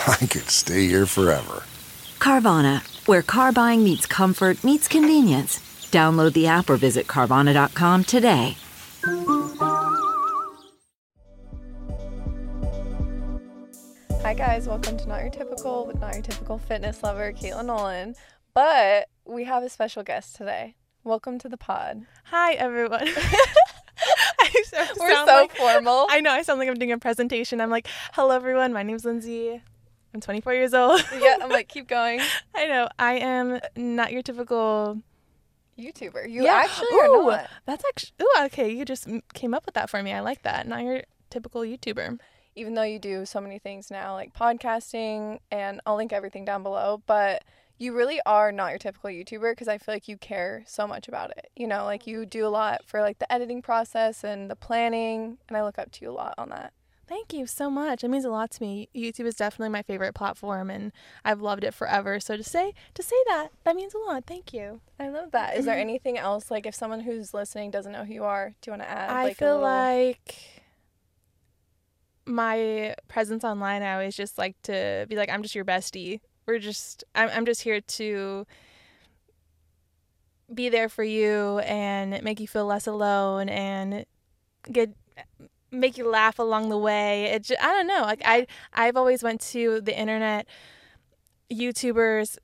I could stay here forever. Carvana, where car buying meets comfort, meets convenience. Download the app or visit Carvana.com today. Hi guys, welcome to Not Your Typical with Not Your Typical Fitness Lover, Katelynn Nolan. But we have a special guest today. Welcome to the pod. Hi, everyone. I so- We're sound so like- formal. I know. I sound like I'm doing a presentation. I'm like, hello, everyone. My name's Lindsay. I'm 24 years old. yeah, I'm like, keep going. I know. I am not your typical. YouTuber. You Yeah. actually are not. That's actually. Ooh, okay. You just came up with that for me. I like that. Not your typical YouTuber. Even though you do so many things now, like podcasting, and I'll link everything down below, but you really are not your typical YouTuber because I feel like you care so much about it. You know, like you do a lot for like the editing process and the planning, and I look up to you a lot on that. Thank you so much. It means a lot to me. YouTube is definitely my favorite platform, and I've loved it forever. So to say to say that that means a lot. Thank you. I love that. Is there mm-hmm. anything else, like if someone who's listening doesn't know who you are, do you want to add? I like, feel little- like my presence online, I always just like to be like, I'm just your bestie. We're just, I'm, I'm just here to be there for you and make you feel less alone and get make you laugh along the way. It just, I don't know. Like I I've always went to the internet YouTubers,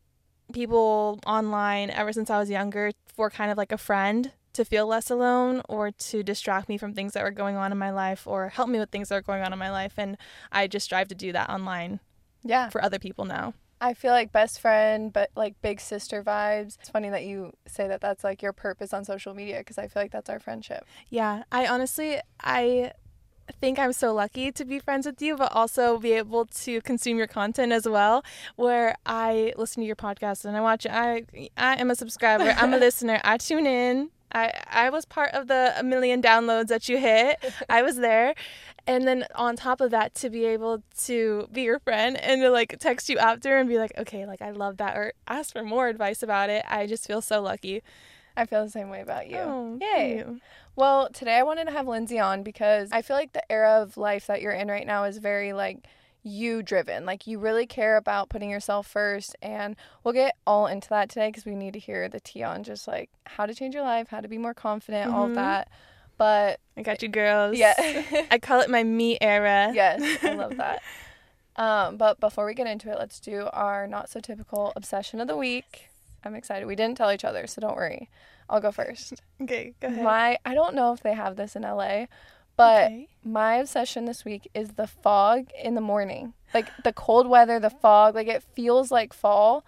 people online ever since I was younger for kind of like a friend to feel less alone or to distract me from things that were going on in my life or help me with things that are going on in my life and I just strive to do that online yeah. for other people now. I feel like best friend, but like big sister vibes. It's funny that you say that that's like your purpose on social media because I feel like that's our friendship. Yeah, I honestly I think I'm so lucky to be friends with you, but also be able to consume your content as well. Where I listen to your podcast and I watch it. I I am a subscriber. I'm a listener. I tune in. I I was part of the a million downloads that you hit. I was there. And then on top of that, to be able to be your friend and to like text you after and be like, okay, like I love that, or ask for more advice about it. I just feel so lucky. I feel the same way about you. Oh, Yay. you. Well, today I wanted to have Lindsay on because I feel like the era of life that you're in right now is very like you driven. Like you really care about putting yourself first and we'll get all into that today because we need to hear the tea on just like how to change your life, how to be more confident, all of that. But I got you, girls. yeah. I call it my me era. yes, I love that. Um, but before we get into it, let's do our not so typical obsession of the week. I'm excited. We didn't tell each other, so don't worry. I'll go first. Okay, go ahead. My I don't know if they have this in LA, but Okay. my obsession this week is the fog in the morning. Like the cold weather, the fog, like it feels like fall.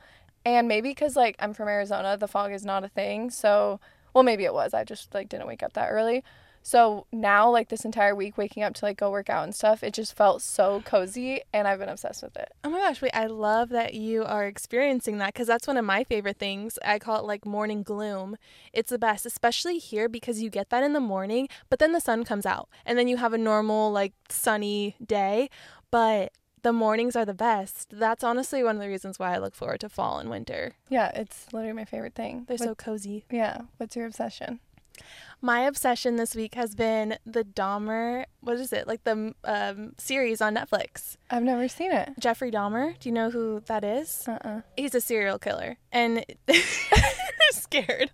And maybe cuz like I'm from Arizona, the fog is not a thing. So, well maybe it was. I just like didn't wake up that early. So now like this entire week waking up to like go work out and stuff, it just felt so cozy and I've been obsessed with it. Oh my gosh, wait, I love that you are experiencing that because that's one of my favorite things. I call it like morning gloom. It's the best, especially here because you get that in the morning, but then the sun comes out and then you have a normal, like sunny day. But the mornings are the best. That's honestly one of the reasons why I look forward to fall and winter. Yeah, it's literally my favorite thing. They're What- so cozy. Yeah, what's your obsession? My obsession this week has been the Dahmer, what is it? Like the um, series on Netflix. I've never seen it. Jeffrey Dahmer. Do you know who that is? Uh-uh. He's a serial killer. And scared.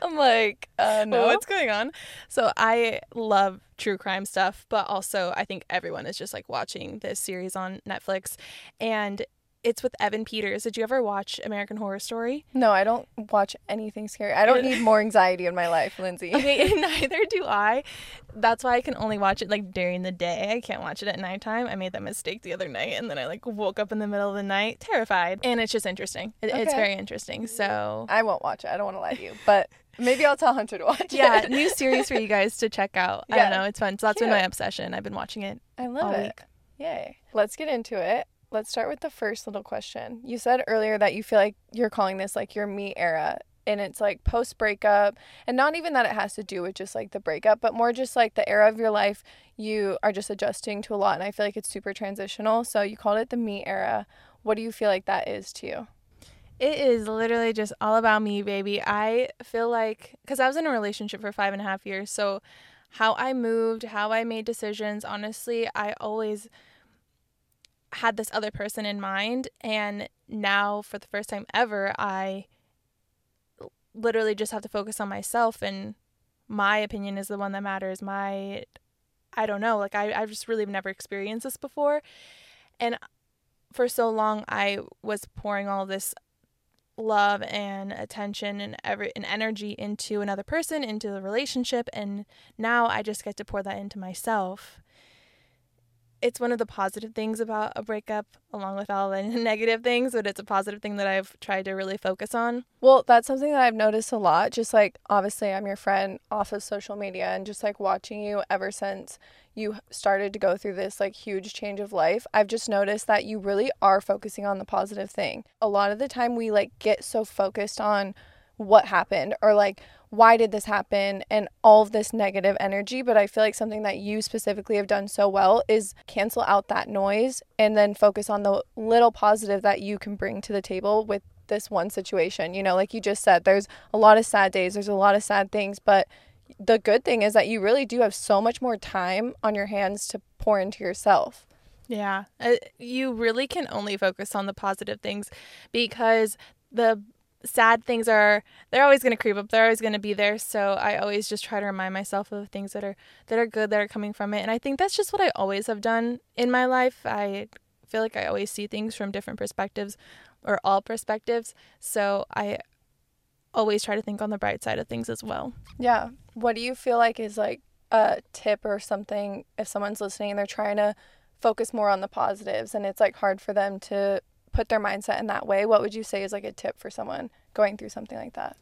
I'm like, uh no. Well, what's going on? So I love true crime stuff, but also I think everyone is just like watching this series on Netflix. And it's with Evan Peters. Did you ever watch American Horror Story? No, I don't watch anything scary. I don't need more anxiety in my life, Lindsay. Okay, neither do I. That's why I can only watch it like during the day. I can't watch it at nighttime. I made that mistake the other night and then I like woke up in the middle of the night terrified. And it's just interesting. It, It's very interesting. So, I won't watch it. I don't want to lie to you, but maybe I'll tell Hunter to watch yeah, it. Yeah, new series for you guys to check out. I Yeah. don't know. It's fun. So that's been my obsession. I've been watching it. I love it. week. Yay. Let's get into it. Let's start with the first little question. You said earlier that you feel like you're calling this like your me era. And it's like post breakup, and not even that it has to do with just like the breakup, but more just like the era of your life you are just adjusting to a lot. And I feel like it's super transitional. So you called it the me era. What do you feel like that is to you? It is literally just all about me, baby. I feel like, because I was in a relationship for five and a half years, so how I moved, how I made decisions, honestly, I always had this other person in mind. And now, for the first time ever, I literally just have to focus on myself, and my opinion is the one that matters. My, I don't know, like, I, I've just really never experienced this before. And for so long, I was pouring all this love and attention and every and energy into another person, into the relationship, and now I just get to pour that into myself. It's one of the positive things about a breakup, along with all the negative things, but it's a positive thing that I've tried to really focus on. Well, that's something that I've noticed a lot. Just like obviously, I'm your friend off of social media, and just like watching you ever since you started to go through this like huge change of life, I've just noticed that you really are focusing on the positive thing. A lot of the time, we like get so focused on what happened or like why did this happen and all of this negative energy but i feel like something that you specifically have done so well is cancel out that noise and then focus on the little positive that you can bring to the table with this one situation. You know like you just said there's a lot of sad days there's a lot of sad things but the good thing is that you really do have so much more time on your hands to pour into yourself. Yeah, uh, you really can only focus on the positive things because the sad things are they're always going to creep up they're always going to be there. So i always just try to remind myself of things that are that are good that are coming from it. And i think that's just what i always have done in my life. I feel like i always see things from different perspectives or all perspectives. So i always try to think on the bright side of things as well. Yeah. What do you feel like is like a tip or something if someone's listening and they're trying to focus more on the positives and it's like hard for them to put their mindset in that way? What would you say is like a tip for someone going through something like that?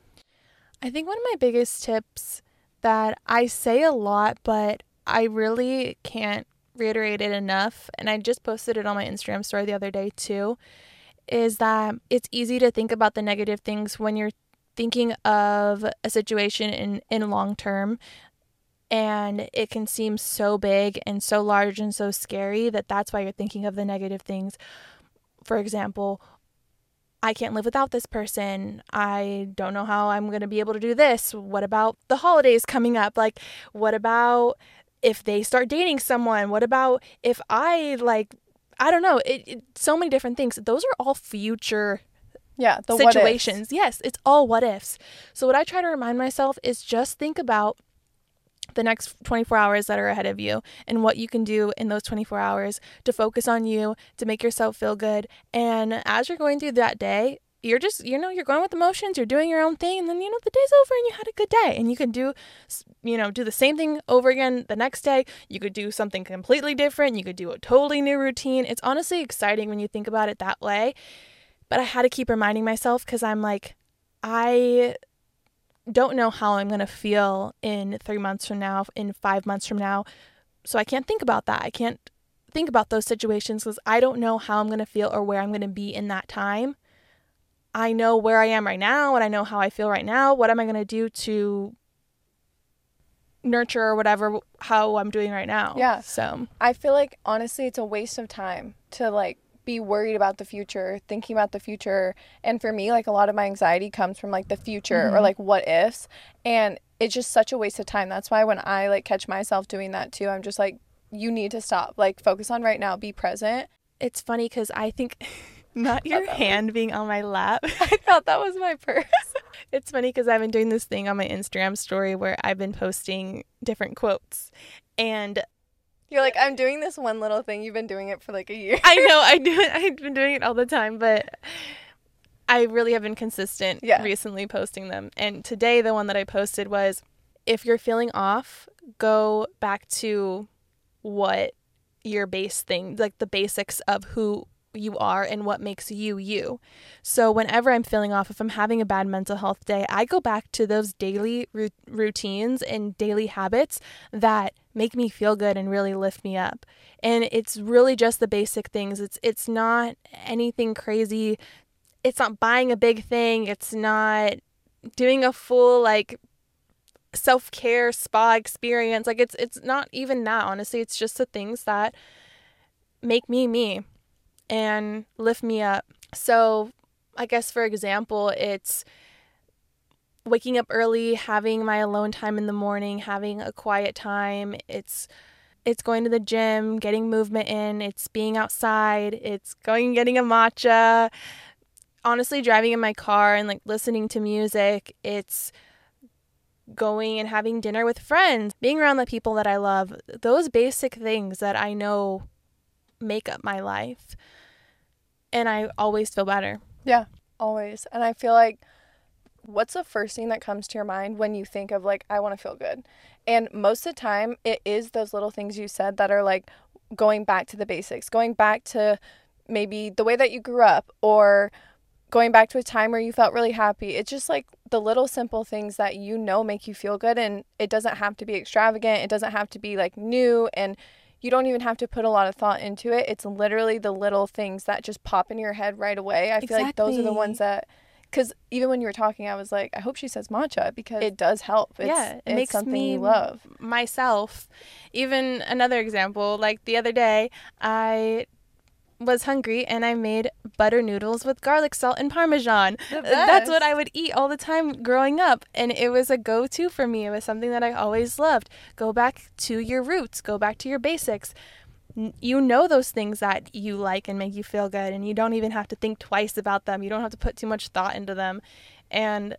I think one of my biggest tips that I say a lot, but I really can't reiterate it enough, and I just posted it on my Instagram story the other day too, is that it's easy to think about the negative things when you're thinking of a situation in, in long term. And it can seem so big and so large and so scary that that's why you're thinking of the negative things. For example, I can't live without this person. I don't know how I'm going to be able to do this. What about the holidays coming up? Like, what about if they start dating someone? What about if I, like, I don't know, it, it, so many different things. Those are all future Yeah, the what ifs. situations. Yes, it's all what ifs. So, what I try to remind myself is just think about the next 24 hours that are ahead of you and what you can do in those 24 hours to focus on you, to make yourself feel good. And as you're going through that day, you're just, you know, you're going with emotions, you're doing your own thing, and then, you know, the day's over and you had a good day. And you can do, you know, do the same thing over again the next day. You could do something completely different. You could do a totally new routine. It's honestly exciting when you think about it that way. But I had to keep reminding myself because I'm like, I don't know how I'm going to feel in three months from now, in five months from now. So I can't think about that. I can't think about those situations because I don't know how I'm going to feel or where I'm going to be in that time. I know where I am right now and I know how I feel right now. What am I going to do to nurture or whatever how I'm doing right now? Yeah. So, I feel like honestly it's a waste of time to like be worried about the future, thinking about the future. And for me, like a lot of my anxiety comes from like the future or mm-hmm. like what ifs. And it's just such a waste of time. That's why when I like catch myself doing that too, I'm just like, you need to stop. Like focus on right now, be present. it's funny because I think not your hand being on my lap. I thought that was my purse. It's funny because I've been doing this thing on my Instagram story where I've been posting different quotes. And You're like, I'm doing this one little thing. You've been doing it for like a year. I know I do it. I've been doing it all the time, but I really have been consistent Yeah. recently posting them. And today, the one that I posted was if you're feeling off, go back to what your base thing, like the basics of who you are and what makes you you. So whenever I'm feeling off, if I'm having a bad mental health day, I go back to those daily routines and daily habits that make me feel good and really lift me up. And it's really just the basic things. It's it's not anything crazy. It's not buying a big thing. It's not doing a full like self-care spa experience. Like it's it's not even that, honestly. It's just the things that make me me and lift me up. So, I guess for example, it's waking up early, having my alone time in the morning, having a quiet time. It's it's going to the gym, getting movement in, it's being outside, it's going and getting a matcha. Honestly, driving in my car and like listening to music, it's going and having dinner with friends, being around the people that I love. Those basic things that I know make up my life. And I always feel better. Yeah, always. And I feel like what's the first thing that comes to your mind when you think of like I want to feel good? And most of the time it is those little things you said that are like going back to the basics, going back to maybe the way that you grew up or going back to a time where you felt really happy. It's just like the little simple things that you know make you feel good and it doesn't have to be extravagant. It doesn't have to be like new and you don't even have to put a lot of thought into it. It's literally the little things that just pop in your head right away. I feel like those are the ones that because even when you were talking, I was like, I hope she says matcha because it does help. It's, yeah, it it's makes something me you love. myself. Even another example, like the other day, I was hungry and I made butter noodles with garlic salt and parmesan. Uh, that's what. I would eat all the time growing up and it was a go-to for me. It was something that I always loved. Go back to your roots, go back to your basics. You know those things that you like and make you feel good and you don't even have to think twice about them. You don't have to put too much thought into them. And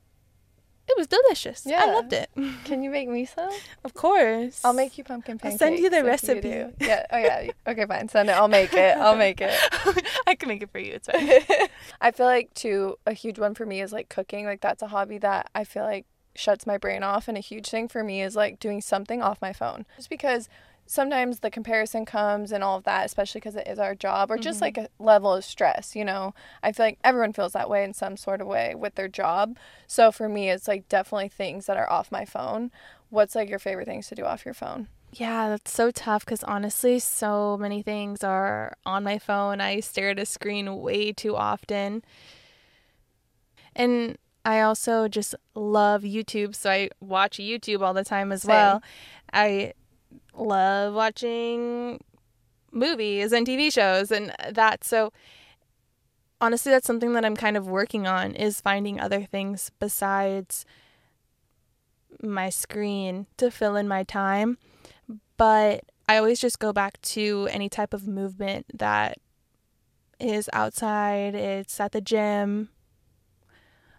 it was delicious. Yeah. I loved it. Can you make me some? Of course. I'll make you pumpkin pancakes. I'll send you the recipe. do. Yeah. Oh yeah. Okay, fine. Send it. I'll make it. I'll make it. I can make it for you. It's fine. I feel like too a huge one for me is like cooking. Like that's a hobby that I feel like shuts my brain off and a huge thing for me is like doing something off my phone. Just because sometimes the comparison comes and all of that, especially because it is our job or just mm-hmm. like a level of stress, you know. I feel like everyone feels that way in some sort of way with their job. So for me it's like definitely things that are off my phone. What's like your favorite things to do off your phone? yeah, that's so tough because honestly, so many things are on my phone. I stare at a screen way too often. And I also just love YouTube, so I watch YouTube all the time as Same. well. I love watching movies and TV shows and that. So honestly, that's something that I'm kind of working on is finding other things besides my screen to fill in my time. But I always just go back to any type of movement that is outside, it's at the gym.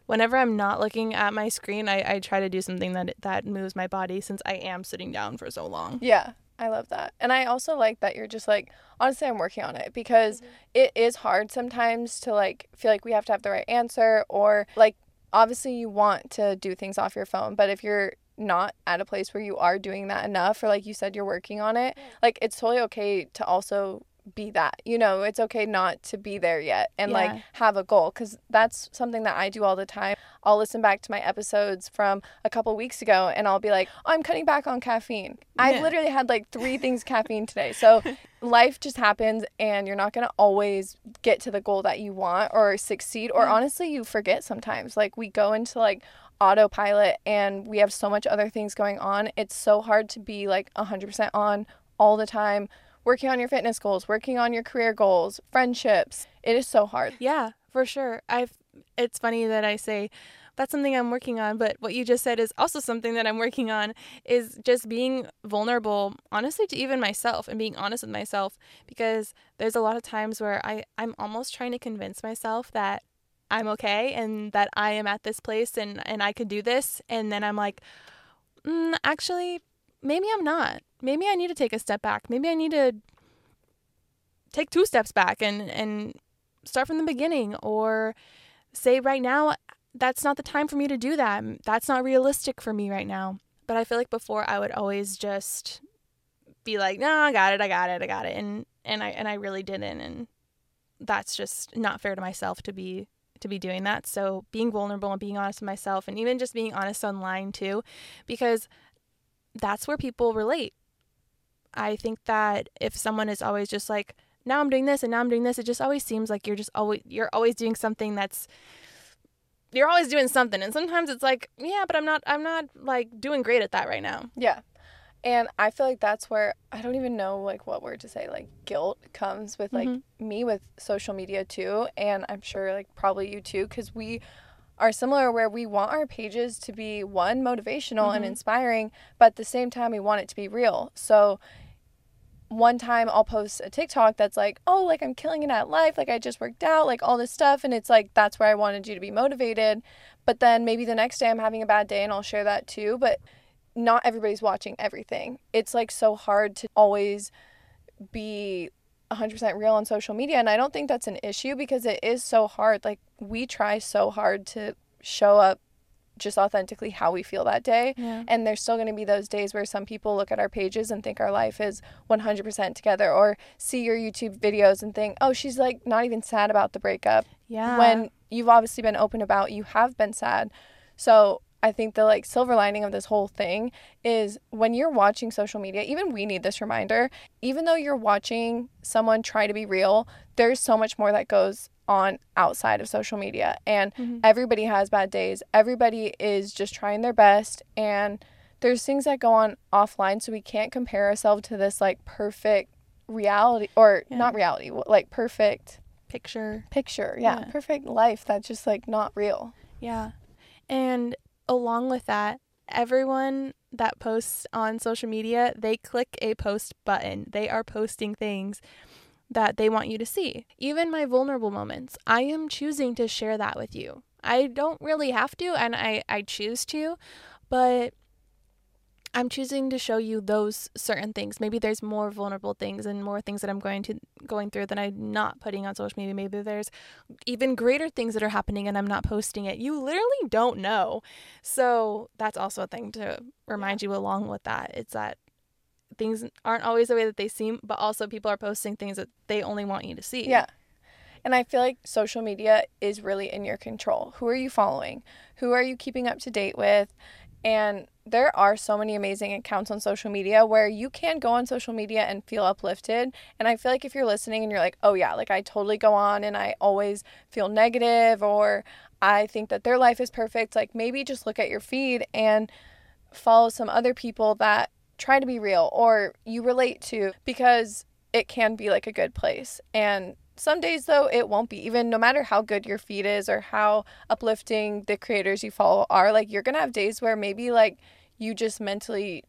Whenever I'm not looking at my screen, I, I try to do something that that moves my body since I am sitting down for so long. Yeah, I love that. And I also like that you're just like, honestly, I'm working on it because mm-hmm. it is hard sometimes to like feel like we have to have the right answer or like obviously you want to do things off your phone, but if you're not at a place where you are doing that enough or like you said you're working on it, like it's totally okay to also be that. You know, it's okay not to be there yet and Yeah. like have a goal cuz that's something that I do all the time. I'll listen back to my episodes from a couple weeks ago and I'll be like, oh, I'm cutting back on caffeine. I've literally had like three things caffeine today. So life just happens and you're not going to always get to the goal that you want or succeed. Or mm. honestly, you forget sometimes. Like we go into like autopilot and we have so much other things going on. It's so hard to be like 100% on all the time. Working on your fitness goals, working on your career goals, friendships. It is so hard. Yeah, for sure. I've it's funny that I say that's something I'm working on, but what you just said is also something that I'm working on is just being vulnerable, honestly, to even myself and being honest with myself because there's a lot of times where I I'm almost trying to convince myself that I'm okay and that I am at this place and and I could do this and then I'm like mm, actually maybe I'm not. Maybe I need to take a step back. Maybe I need to take two steps back and and start from the beginning or say right now that's not the time for me to do that. That's not realistic for me right now. But I feel like before I would always just be like, "No, I got it. I got it. I got it." And and I and I really didn't and that's just not fair to myself to be to be doing that. So being vulnerable and being honest with myself and even just being honest online too because that's where people relate. I think that if someone is always just like, now I'm doing this and now I'm doing this, it just always seems like you're just always you're always doing something that's you're always doing something and sometimes it's like, yeah, but I'm not I'm not like doing great at that right now. Yeah. And I feel like that's where I don't even know like what word to say. Like guilt comes with like mm-hmm. me with social media too, and I'm sure like probably you too, because we are similar where we want our pages to be one motivational mm-hmm. and inspiring, but at the same time we want it to be real. So one time I'll post a TikTok that's like, oh, like I'm killing it at life, like I just worked out, like all this stuff. And it's like, that's where I wanted you to be motivated. But then maybe the next day I'm having a bad day and I'll share that too. But not everybody's watching everything. It's like so hard to always be 100% real on social media. And I don't think that's an issue because it is so hard. Like, we try so hard to show up just authentically how we feel that day. Yeah. And there's still going to be those days where some people look at our pages and think our life is 100% together or see your YouTube videos and think, "Oh, she's like not even sad about the breakup." Yeah. When you've obviously been open about you have been sad. So, I think the like silver lining of this whole thing is when you're watching social media, even we need this reminder, even though you're watching someone try to be real, there's so much more that goes on outside of social media. And mm-hmm. everybody has bad days. Everybody is just trying their best and there's things that go on offline so we can't compare ourselves to this like perfect reality or yeah. not reality, like perfect picture. Picture. Yeah, yeah, perfect life that's just like not real. Yeah. And along with that, everyone that posts on social media, they click a post button. They are posting things that they want you to see. Even my vulnerable moments, I am choosing to share that with you. I don't really have to, and I, I choose to, but I'm choosing to show you those certain things. Maybe there's more vulnerable things and more things that I'm going to going through that I'm not putting on social media. Maybe there's even greater things that are happening and I'm not posting it. You literally don't know. So that's also a thing to remind you along with that. It's that things aren't always the way that they seem, but also people are posting things that they only want you to see. Yeah. And I feel like social media is really in your control. Who are you following? Who are you keeping up to date with? And there are so many amazing accounts on social media where you can go on social media and feel uplifted. And I feel like if you're listening and you're like, oh, yeah, like I totally go on and I always feel negative or I think that their life is perfect, like maybe just look at your feed and follow some other people that try to be real or you relate to because it can be like a good place. And some days, though, it won't be. Even no matter how good your feed is or how uplifting the creators you follow are, like you're going to have days where maybe like you just mentally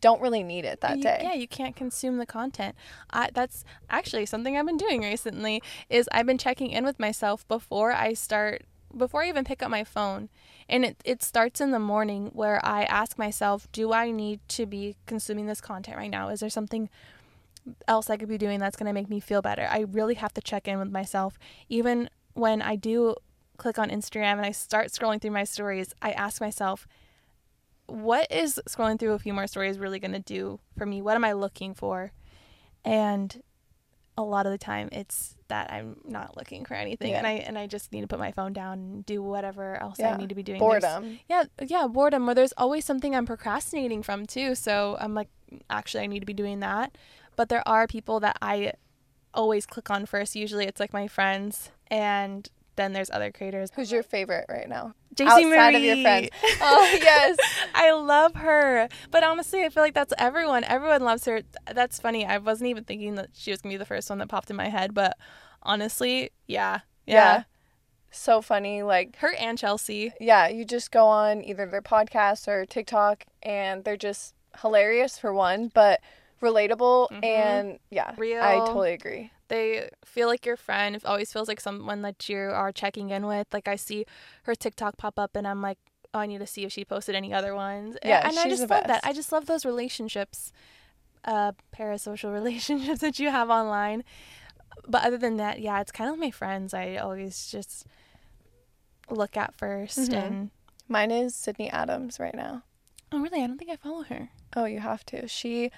don't really need it that you, day. Yeah, you can't consume the content. I, that's actually something I've been doing recently is I've been checking in with myself before I start before I even pick up my phone. And it, it starts in the morning where I ask myself, do I need to be consuming this content right now? Is there something else I could be doing that's going to make me feel better. I really have to check in with myself. Even when I do click on Instagram and I start scrolling through my stories, I ask myself, what is scrolling through a few more stories really going to do for me? What am I looking for? And a lot of the time it's that I'm not looking for anything yeah. and I and I just need to put my phone down and do whatever else yeah. I need to be doing. Boredom. There's, yeah, yeah, boredom where there's always something I'm procrastinating from too. So I'm like actually I need to be doing that. But there are people that I always click on first. Usually it's like my friends and then there's other creators. Who's your favorite right now? JC Outside Marie. of your friends. Oh yes. I love her. But honestly I feel like that's everyone. Everyone loves her. That's funny. I wasn't even thinking that she was gonna be the first one that popped in my head, but honestly, yeah. Yeah. yeah. So funny. Like her and Chelsea. Yeah, you just go on either their podcast or TikTok and they're just hilarious for one, but relatable mm-hmm. and yeah real i totally agree they feel like your friend it always feels like someone that you are checking in with like i see her tiktok pop up and i'm like oh, I need to see if she posted any other ones. Yeah, and I just the love that. I just love those relationships, uh, parasocial relationships that you have online. But other than that, yeah, it's kind of my friends. I always just look at 1st Mhm. and Mine is Sydney Adams right now. oh, really? I don't think I follow her. Oh, you have to. She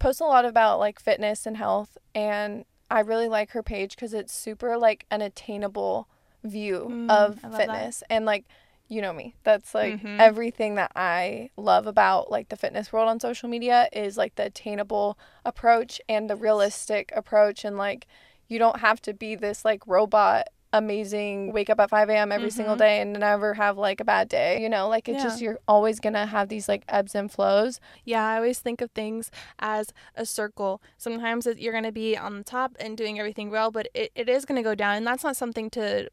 posts a lot about like fitness and health, and I really like her page because it's super like an attainable view Mm, of love that. fitness and like you know me that's like Mhm. everything that i love about like the fitness world on social media is like the attainable approach and the realistic approach and like you don't have to be this like robot amazing wake up at 5 a.m every single Mhm. day and never have like a bad day you know like it's just you're always gonna have these like ebbs and flows Yeah, I always think of things as a circle. Sometimes it- you're to be on the top and doing everything well, but it, it is to go down. And that's not something to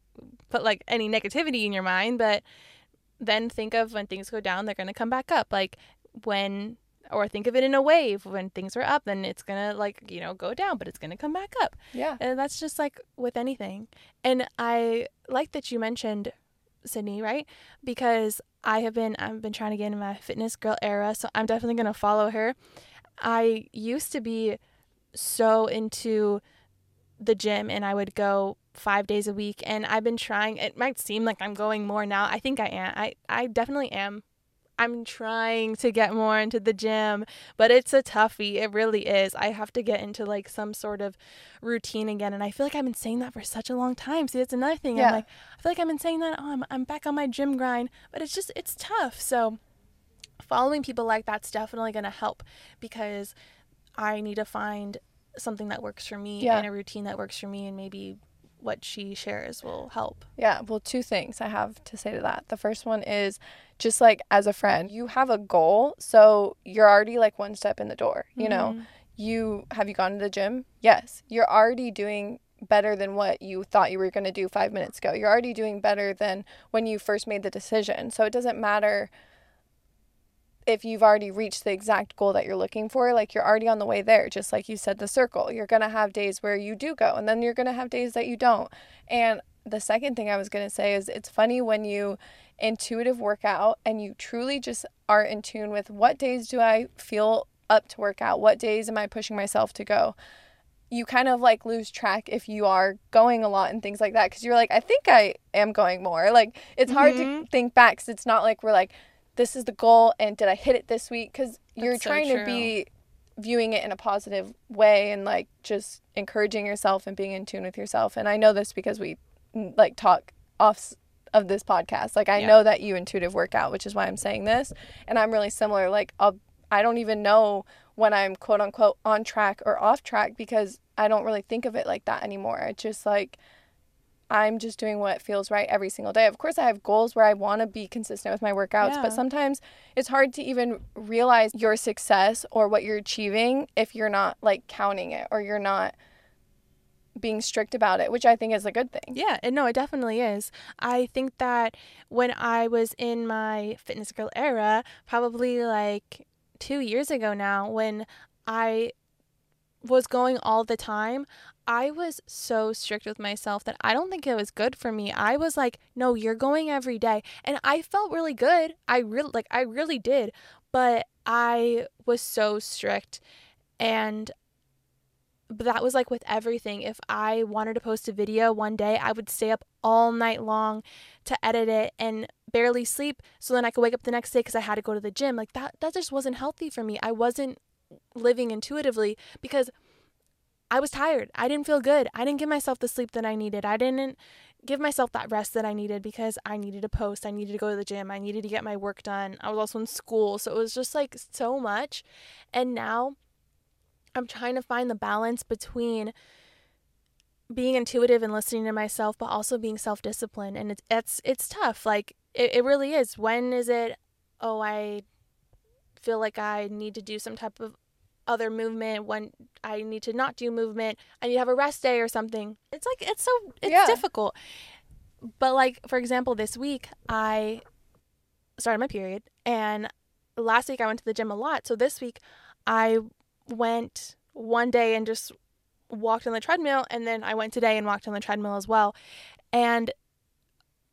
put like any negativity in your mind, but then think of when things go down, they're to come back up. Like when, or think of it in a wave. When things are up, then it's going to like, you know, go down, but it's going to come back up. yeah And that's just like with anything. And I like that you mentioned Sydney, right? Because I have been I've been trying to get in my fitness girl era, so I'm definitely gonna follow her. I used to be so into the gym and I would go five days a week and I've been trying it might seem like I'm going more now. I think I am. I, I definitely am. I'm trying to get more into the gym, but it's a toughie. It really is. I have to get into like some sort of routine again. And I feel like I've been saying that for such a long time. See, that's another thing. Yeah. I'm like, I feel like I've been saying that. Oh, I'm, I'm back on my gym grind, but it's just, it's tough. So following people like that's definitely going to help because I need to find something that works for me Yeah. and a routine that works for me. And maybe what she shares will help. Yeah, well, two things I have to say to that. The first one is just like as a friend, you have a goal, so you're already like one step in the door, you know. Mhm. You have you gone to the gym? Yes. You're already doing better than what you thought you were going to do 5 minutes ago. You're already doing better than when you first made the decision. So it doesn't matter if you've already reached the exact goal that you're looking for, like you're already on the way there. Just like you said, the circle. You're going to have days where you do go, and then you're going to have days that you don't. And the second thing I was going to say is it's funny when you intuitive workout and you truly just are in tune with what days do I feel up to work out? What days am I pushing myself to go? You kind of like lose track if you are going a lot and things like that because you're like, I think I am going more. Like, it's hard to Mhm. think back because it's not like we're like, this is the goal and did I hit it this week? Because you're so trying to be viewing it in a positive way and like just encouraging yourself and being in tune with yourself. And I know this because we like talk off of this podcast. Like I Yeah. know that you intuitive workout, which is why I'm saying this. And I'm really similar. Like I'll I don't even know when I'm quote unquote on track or off track because I don't really think of it like that anymore. It's just like I'm just doing what feels right every single day. Of course, I have goals where I want to be consistent with my workouts, Yeah. but sometimes it's hard to even realize your success or what you're achieving if you're not like counting it or you're not being strict about it, which I think is a good thing. Yeah, and no, it definitely is. I think that when I was in my fitness girl era, probably like two years ago now, when I was going all the time, I was so strict with myself that I don't think it was good for me. I was like, no, you're going every day. And I felt really good. I really, like, I really did. But I was so strict. And that was like with everything. If I wanted to post a video one day, I would stay up all night long to edit it and barely sleep so then I could wake up the next day because I had to go to the gym. Like that that just wasn't healthy for me. I wasn't living intuitively because I was tired. I didn't feel good. I didn't give myself the sleep that I needed. I didn't give myself that rest that I needed because I needed to post. I needed to go to the gym. I needed to get my work done. I was also in school. So it was just like so much. And now I'm trying to find the balance between being intuitive and listening to myself, but also being self disciplined. And it's it's it's tough. Like it, it really is. When is it, oh, I feel like I need to do some type of other movement when I need to not do movement. I need to have a rest day or something. It's like it's so it's Yeah. difficult. But like for example, this week I started my period and last week I went to the gym a lot. So this week I went one day and just walked on the treadmill and then I went today and walked on the treadmill as well. And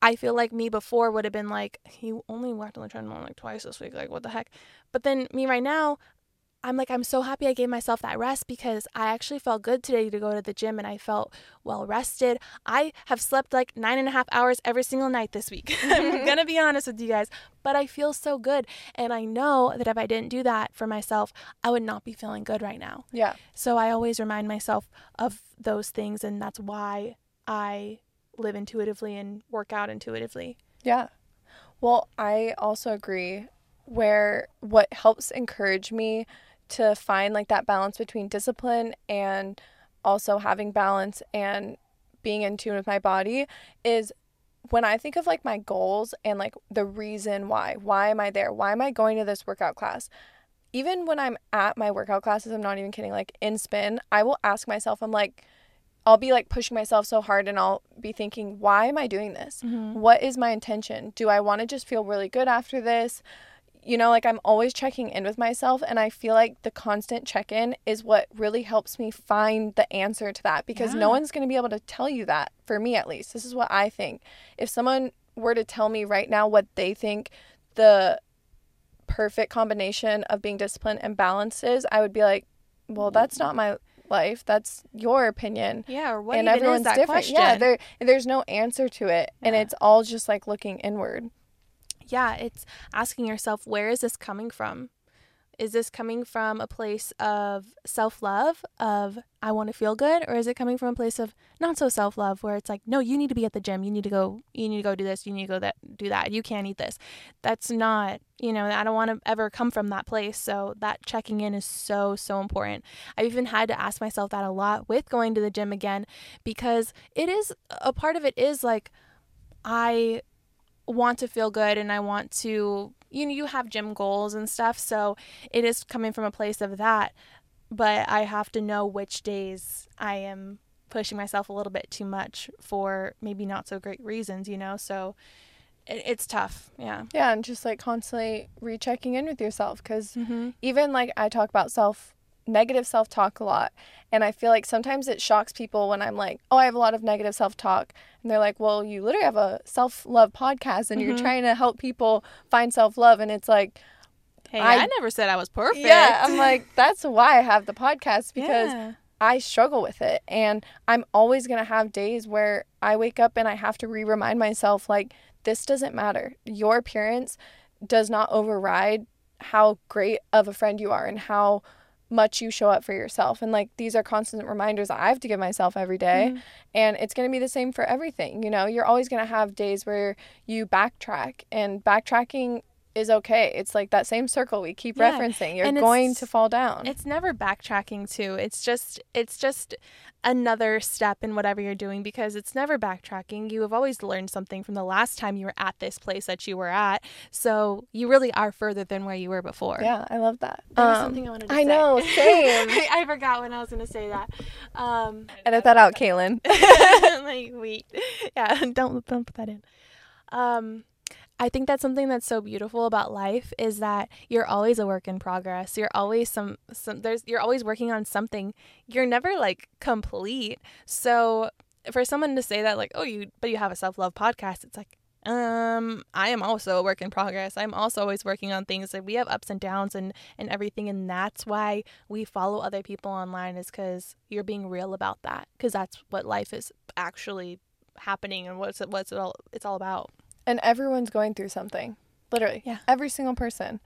I feel like me before would have been like, he only walked on the treadmill like twice this week. Like, what the heck? But then me right now, I'm like, I'm so happy I gave myself that rest because I actually felt good today to go to the gym and I felt well rested. I have slept like nine and a half hours every single night this week. I'm mm-hmm. going to be honest with you guys, but I feel so good. And I know that if I didn't do that for myself, I would not be feeling good right now. Yeah. So I always remind myself of those things. And that's why I live intuitively and work out intuitively. Yeah. Well, I also agree where what helps encourage me to find like that balance between discipline and also having balance and being in tune with my body is when I think of like my goals and like the reason why, why am I there? Why am I going to this workout class? Even when I'm at my workout classes, I'm not even kidding, like in spin, I will ask myself, I'm like, I'll be like pushing myself so hard and I'll be thinking, why am I doing this? Mm-hmm. What is my intention? Do I want to just feel really good after this? you know, like I'm always checking in with myself. And I feel like the constant check in is what really helps me find the answer to that because Yeah. no one's going to be able to tell you that, for me at least. This is what I think. If someone were to tell me right now what they think the perfect combination of being disciplined and balanced is, I would be like, well, that's not my life. That's your opinion Yeah, or what and even everyone's is that different. question? Yeah, there there's no answer to it, and it's all just like looking inward. yeah, it's asking yourself, where is this coming from? Is this coming from a place of self love, of I want to feel good, or is it coming from a place of not so self love, where it's like, no, you need to be at the gym, you need to go, you need to go do this, you need to go that do that, you can't eat this. That's not, you know, I don't want to ever come from that place. So that checking in is so so important. I've even had to ask myself that a lot with going to the gym again, because it is a part of it is like I want to feel good and I want to you know you have gym goals and stuff so it is coming from a place of that. But I have to know which days I am pushing myself a little bit too much for maybe not so great reasons you know? So it, it's tough. Yeah. Yeah, and just like constantly rechecking in with yourself because mm-hmm. even like I talk about self negative self talk a lot, and I feel like sometimes it shocks people when I'm like, oh, I have a lot of negative self talk, and they're like, well, you literally have a self love podcast, and you're Mhm. trying to help people find self love, and it's like, hey I- I, never said I was perfect yeah, I'm like, that's why I have the podcast because Yeah. I struggle with it. And I'm always going to have days where I wake up and I have to re remind myself, like, this doesn't matter. Your appearance does not override how great of a friend you are and how much you show up for yourself. And like, these are constant reminders I have to give myself every day. Mhm. And it's going to be the same for everything. You know, you're always going to have days where you backtrack, and backtracking is okay. It's like that same circle we keep Yeah, referencing. You're going to fall down. It's never backtracking too. It's just it's just another step in whatever you're doing because it's never backtracking. You have always learned something from the last time you were at this place that you were at. So you really are further than where you were before. Yeah, I love that. There was Um, something I wanted to I say. know, same. I, I forgot when I was going to say that. Um, Edit that out, Kaylin. like wait, yeah, don't don't put that in. Um, I think that's something that's so beautiful about life is that you're always a work in progress. You're always some some there's you're always working on something. You're never like complete. So for someone to say that like, "Oh, you but you have a self-love podcast." It's like, um, I am also a work in progress. I'm also always working on things. Like we have ups and downs and and everything and that's why we follow other people online is cuz you're being real about that cuz that's what life is actually happening and what's what's it all it's all about. And everyone's going through something. Literally. Yeah. Every single person.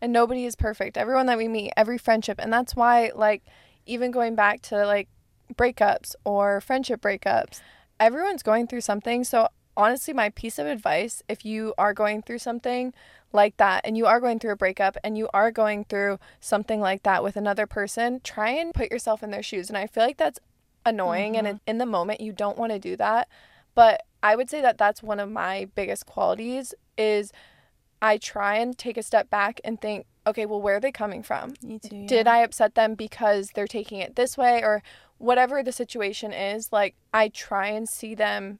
And nobody is perfect. Everyone that we meet, every friendship. And that's why, like, even going back to like breakups or friendship breakups, everyone's going through something. So, honestly, my piece of advice if you are going through something like that and you are going through a breakup and you are going through something like that with another person, try and put yourself in their shoes. And I feel like that's annoying and mm-hmm. in- in the moment you don't want to do that. But I would say that that's one of my biggest qualities is I try and take a step back and think, okay, well, where are they coming from? Me too. Did I upset them because they're taking it this way or whatever the situation is? Like I try and see them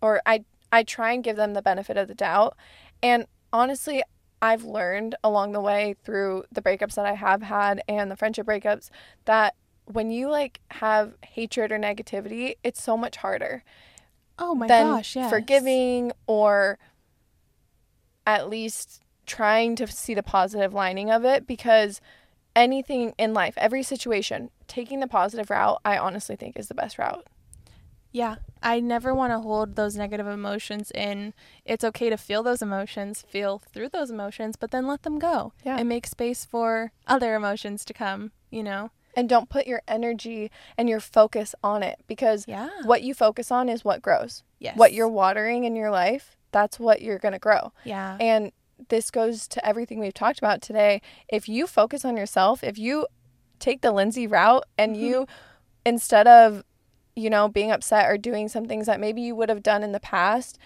or I I try and give them the benefit of the doubt. And honestly, I've learned along the way through the breakups that I have had and the friendship breakups that when you like have hatred or negativity, it's so much harder. Oh my than gosh, yes. forgiving or at least trying to see the positive lining of it because anything in life, every situation, taking the positive route, I honestly think is the best route. Yeah, I never want to hold those negative emotions in. It's okay to feel those emotions, feel through those emotions, but then let them go Yeah. and make space for other emotions to come, you know? And don't put your energy and your focus on it because Yeah. what you focus on is what grows. Yes. What you're watering in your life, that's what you're going to grow. Yeah. And this goes to everything we've talked about today. If you focus on yourself, if you take the Lindsay route and mm-hmm. you, instead of, you know, being upset or doing some things that maybe you would have done in the past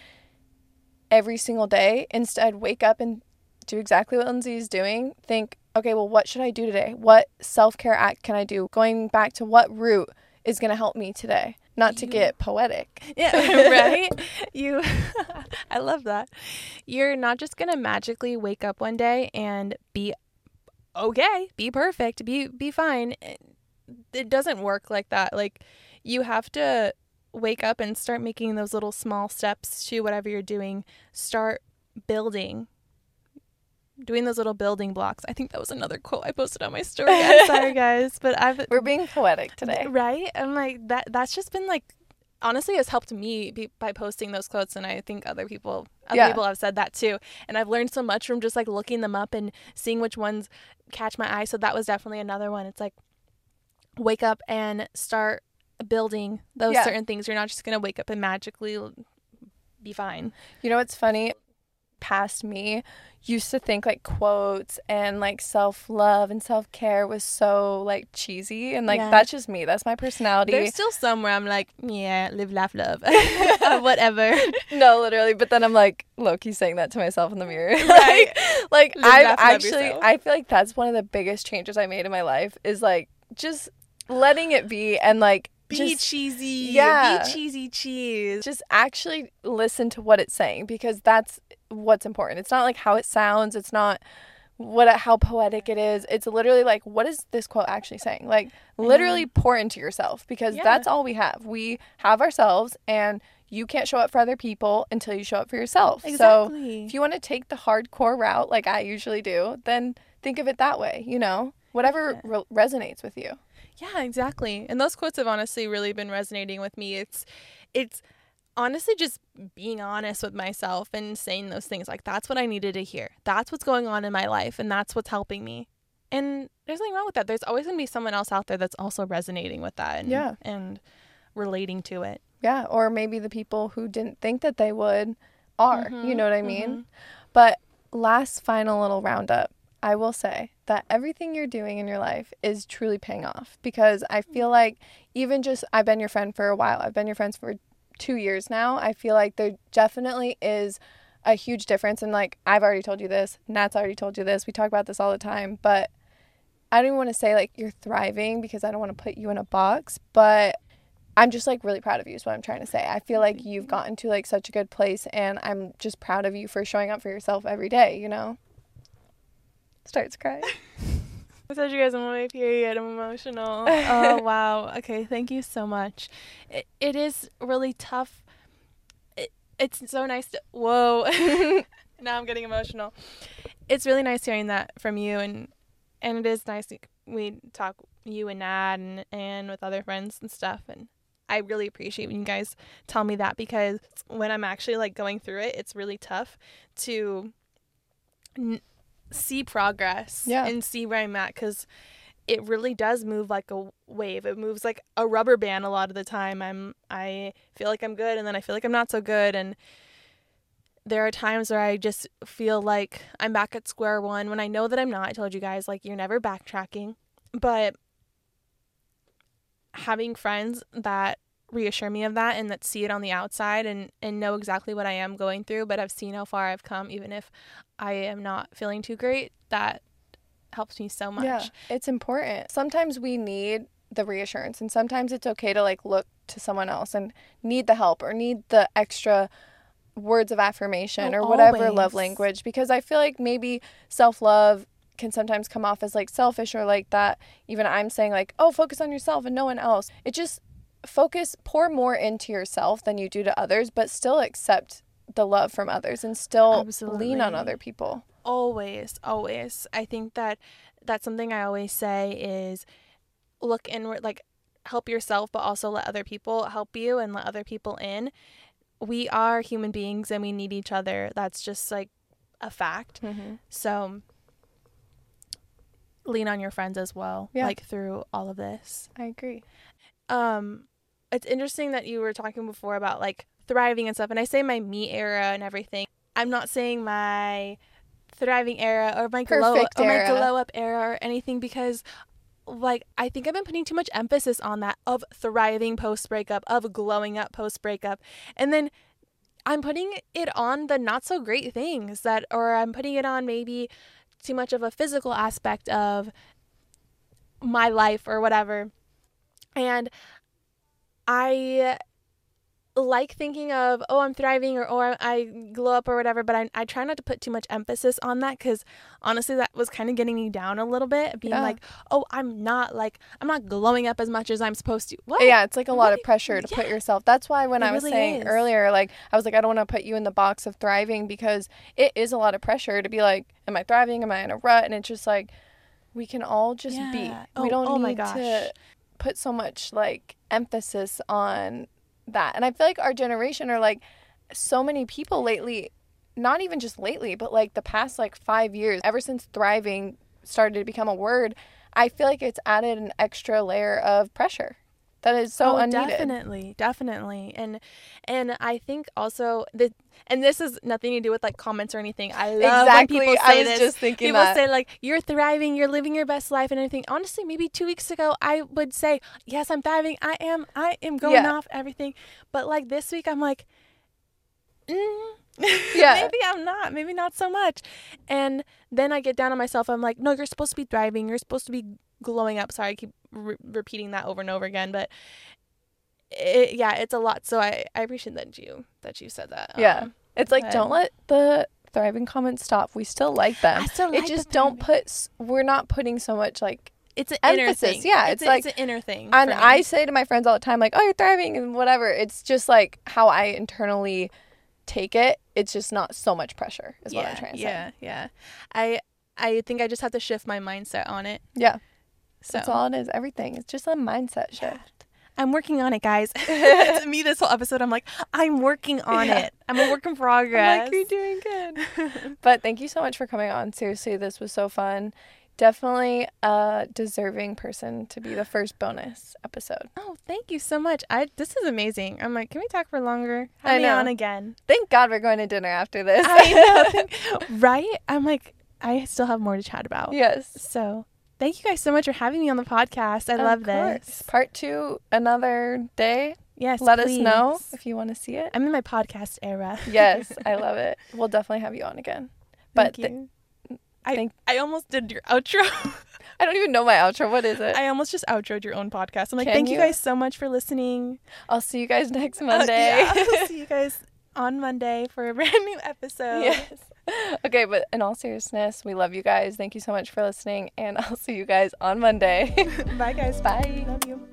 every single day, instead wake up and do exactly what Lindsay is doing. Think, okay, well, what should I do today? What self care act can I do? Going back to what route is going to help me today? Not to get poetic. Yeah, right? You I love that. You're not just going to magically wake up one day and be okay, be perfect, be be fine. It, it doesn't work like that. Like you have to wake up and start making those little small steps to whatever you're doing. Start building. Doing those little building blocks. I think that was another quote I posted on my story. I'm sorry guys, but I've We're being poetic today. Right? I'm like that. That's just been like, honestly, has helped me be, by posting those quotes, and I think other people, other Yeah. people have said that too. And I've learned so much from just like looking them up and seeing which ones catch my eye. So that was definitely another one. It's like wake up and start building those Yeah. certain things. You're not just gonna wake up and magically be fine. You know what's funny? Past me used to think like quotes and like self love and self care was so like cheesy and like Yeah. that's just me. That's my personality. There's still some where I'm like, yeah, live, laugh, love, whatever. no, literally. But then I'm like, look, he's saying that to myself in the mirror. Right. like, like I've actually. I feel like that's one of the biggest changes I made in my life is like just letting it be and like Be just cheesy. Yeah. Be cheesy cheese. just actually listen to what it's saying because that's what's important. It's not like how it sounds. It's not what uh, how poetic it is. It's literally like what is this quote actually saying? Like mm-hmm. literally pour into yourself because Yeah. that's all we have. We have ourselves and you can't show up for other people until you show up for yourself. So if you want to take the hardcore route like I usually do, then think of it that way, you know? Whatever re- resonates with you. Yeah, exactly. And those quotes have honestly really been resonating with me. It's it's honestly just being honest with myself and saying those things like that's what I needed to hear. That's what's going on in my life and that's what's helping me. And there's nothing wrong with that. There's always going to be someone else out there that's also resonating with that and Yeah. and relating to it. Yeah, or maybe the people who didn't think that they would are. Mm-hmm, You know what I mean? But last final little roundup, I will say that everything you're doing in your life is truly paying off because I feel like even just I've been your friend for a while. I've been your friends for 2 years now. I feel like there definitely is a huge difference and like I've already told you this, Nat's already told you this. We talk about this all the time, but I don't even want to say like you're thriving because I don't want to put you in a box, but I'm just like really proud of you is what I'm trying to say. I feel like you've gotten to like such a good place and I'm just proud of you for showing up for yourself every day, you know? Starts crying. I told you guys I'm on my period. I'm emotional. oh wow. Okay, thank you so much. It, it is really tough. It, it's so nice to. Whoa. now I'm getting emotional. It's really nice hearing that from you, and and it is nice. We talk you and Nad and and with other friends and stuff, and I really appreciate when you guys tell me that because when I'm actually like going through it, it's really tough to n- see progress Yeah. and see where I'm at because it really does move like a wave. It moves like a rubber band a lot of the time. I'm I feel like I'm good and then I feel like I'm not so good and there are times where I just feel like I'm back at square one when I know that I'm not. I told you guys like you're never backtracking, but having friends that reassure me of that and that see it on the outside and and know exactly what I am going through, but I've seen how far I've come even if I am not feeling too great, that helps me so much. Yeah, it's important. Sometimes we need the reassurance and sometimes it's okay to like look to someone else and need the help or need the extra words of affirmation Oh, or whatever love language because I feel like maybe self-love can sometimes come off as like selfish or like that even I'm saying like oh focus on yourself and no one else. It just focus pour more into yourself than you do to others, but still accept the love from others and still lean on other people. always always i think that that's something i always say is look inward like help yourself but also let other people help you and let other people in we are human beings and we need each other that's just like a fact Mm-hmm. so lean on your friends as well Yeah. like through all of this I agree. um it's interesting that you were talking before about like thriving and stuff and i say my me era and everything. I'm not saying my thriving era or my glow Perfect or my glow up era or anything because like i think i've been putting too much emphasis on that of thriving post breakup of glowing up post breakup. And then i'm putting it on the not so great things that or i'm putting it on maybe too much of a physical aspect of my life or whatever. And I like thinking of, oh, I'm thriving or, oh, or I glow up or whatever, but I, I try not to put too much emphasis on that because honestly, that was kind of getting me down a little bit. Being Yeah. like, oh, I'm not like, I'm not glowing up as much as I'm supposed to. What? Yeah, it's like a lot of pressure to put yourself. That's why when It I was really saying is. earlier, like I was like, I don't want to put you in the box of thriving because it is a lot of pressure to be like, am I thriving? Am I in a rut? And it's just like, we can all just Yeah. be. Oh, we don't oh my need gosh. to put so much like emphasis on that. And I feel like our generation are like so many people lately, not even just lately, but like the past like five years, ever since thriving started to become a word, I feel like it's added an extra layer of pressure that is so oh, unneeded. definitely, definitely, and and I think also that, and this is nothing to do with like comments or anything. I love Exactly. when people I was this. just thinking people that. say like you're thriving, you're living your best life, and everything. Honestly, maybe two weeks ago I would say yes, I'm thriving. I am. I am going Yeah. off everything. But like this week, I'm like, mm, Yeah. maybe I'm not. Maybe not so much. And then I get down on myself. I'm like, no, you're supposed to be thriving. You're supposed to be glowing up. Sorry, I keep re- repeating that over and over again, but it, yeah, it's a lot. So I, I appreciate that you that you said that. Yeah. Um, It's like but- don't let the thriving comments stop. We still like them. I still like it just don't thriving. put we're not putting so much like it's an inner emphasis, thing. yeah, it's, it's a- like- it's an inner thing. and. I say to my friends all the time like, "Oh, you're thriving" and whatever. It's just like how I internally take it. It's just not so much pressure is what I'm trying to say. yeah, yeah. I I think I just have to shift my mindset on it. Yeah. So That's all it is. Everything. It's just a mindset shift. I'm working on it, guys. to me, this whole episode, I'm like, I'm working on Yeah. it. I'm a work in progress. like, you're doing good. but thank you so much for coming on. Seriously, this was so fun. Definitely a deserving person to be the first bonus episode. oh, thank you so much. I this is amazing. I'm like, can we talk for longer? Have I me know. on again. Thank God we're going to dinner after this. I know, right? I'm like, I still have more to chat about. yes. So thank you guys so much for having me on the podcast. I Of love course. this. Part two, another day. Yes, Let us know if you want to see it. I'm in my podcast era. yes, I love it. We'll definitely have you on again. But Thank th- I, thank- I almost did your outro. I don't even know my outro. What is it? I almost just outroed your own podcast. I'm like, Can thank you you? guys so much for listening. I'll see you guys next Uh, Monday. yeah, I'll see you guys on Monday for a brand new episode. yes. Okay, but in all seriousness, we love you guys. Thank you so much for listening, and I'll see you guys on Monday. Bye, guys. Bye. Love you.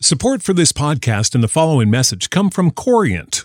Support for this podcast and the following message come from Corient.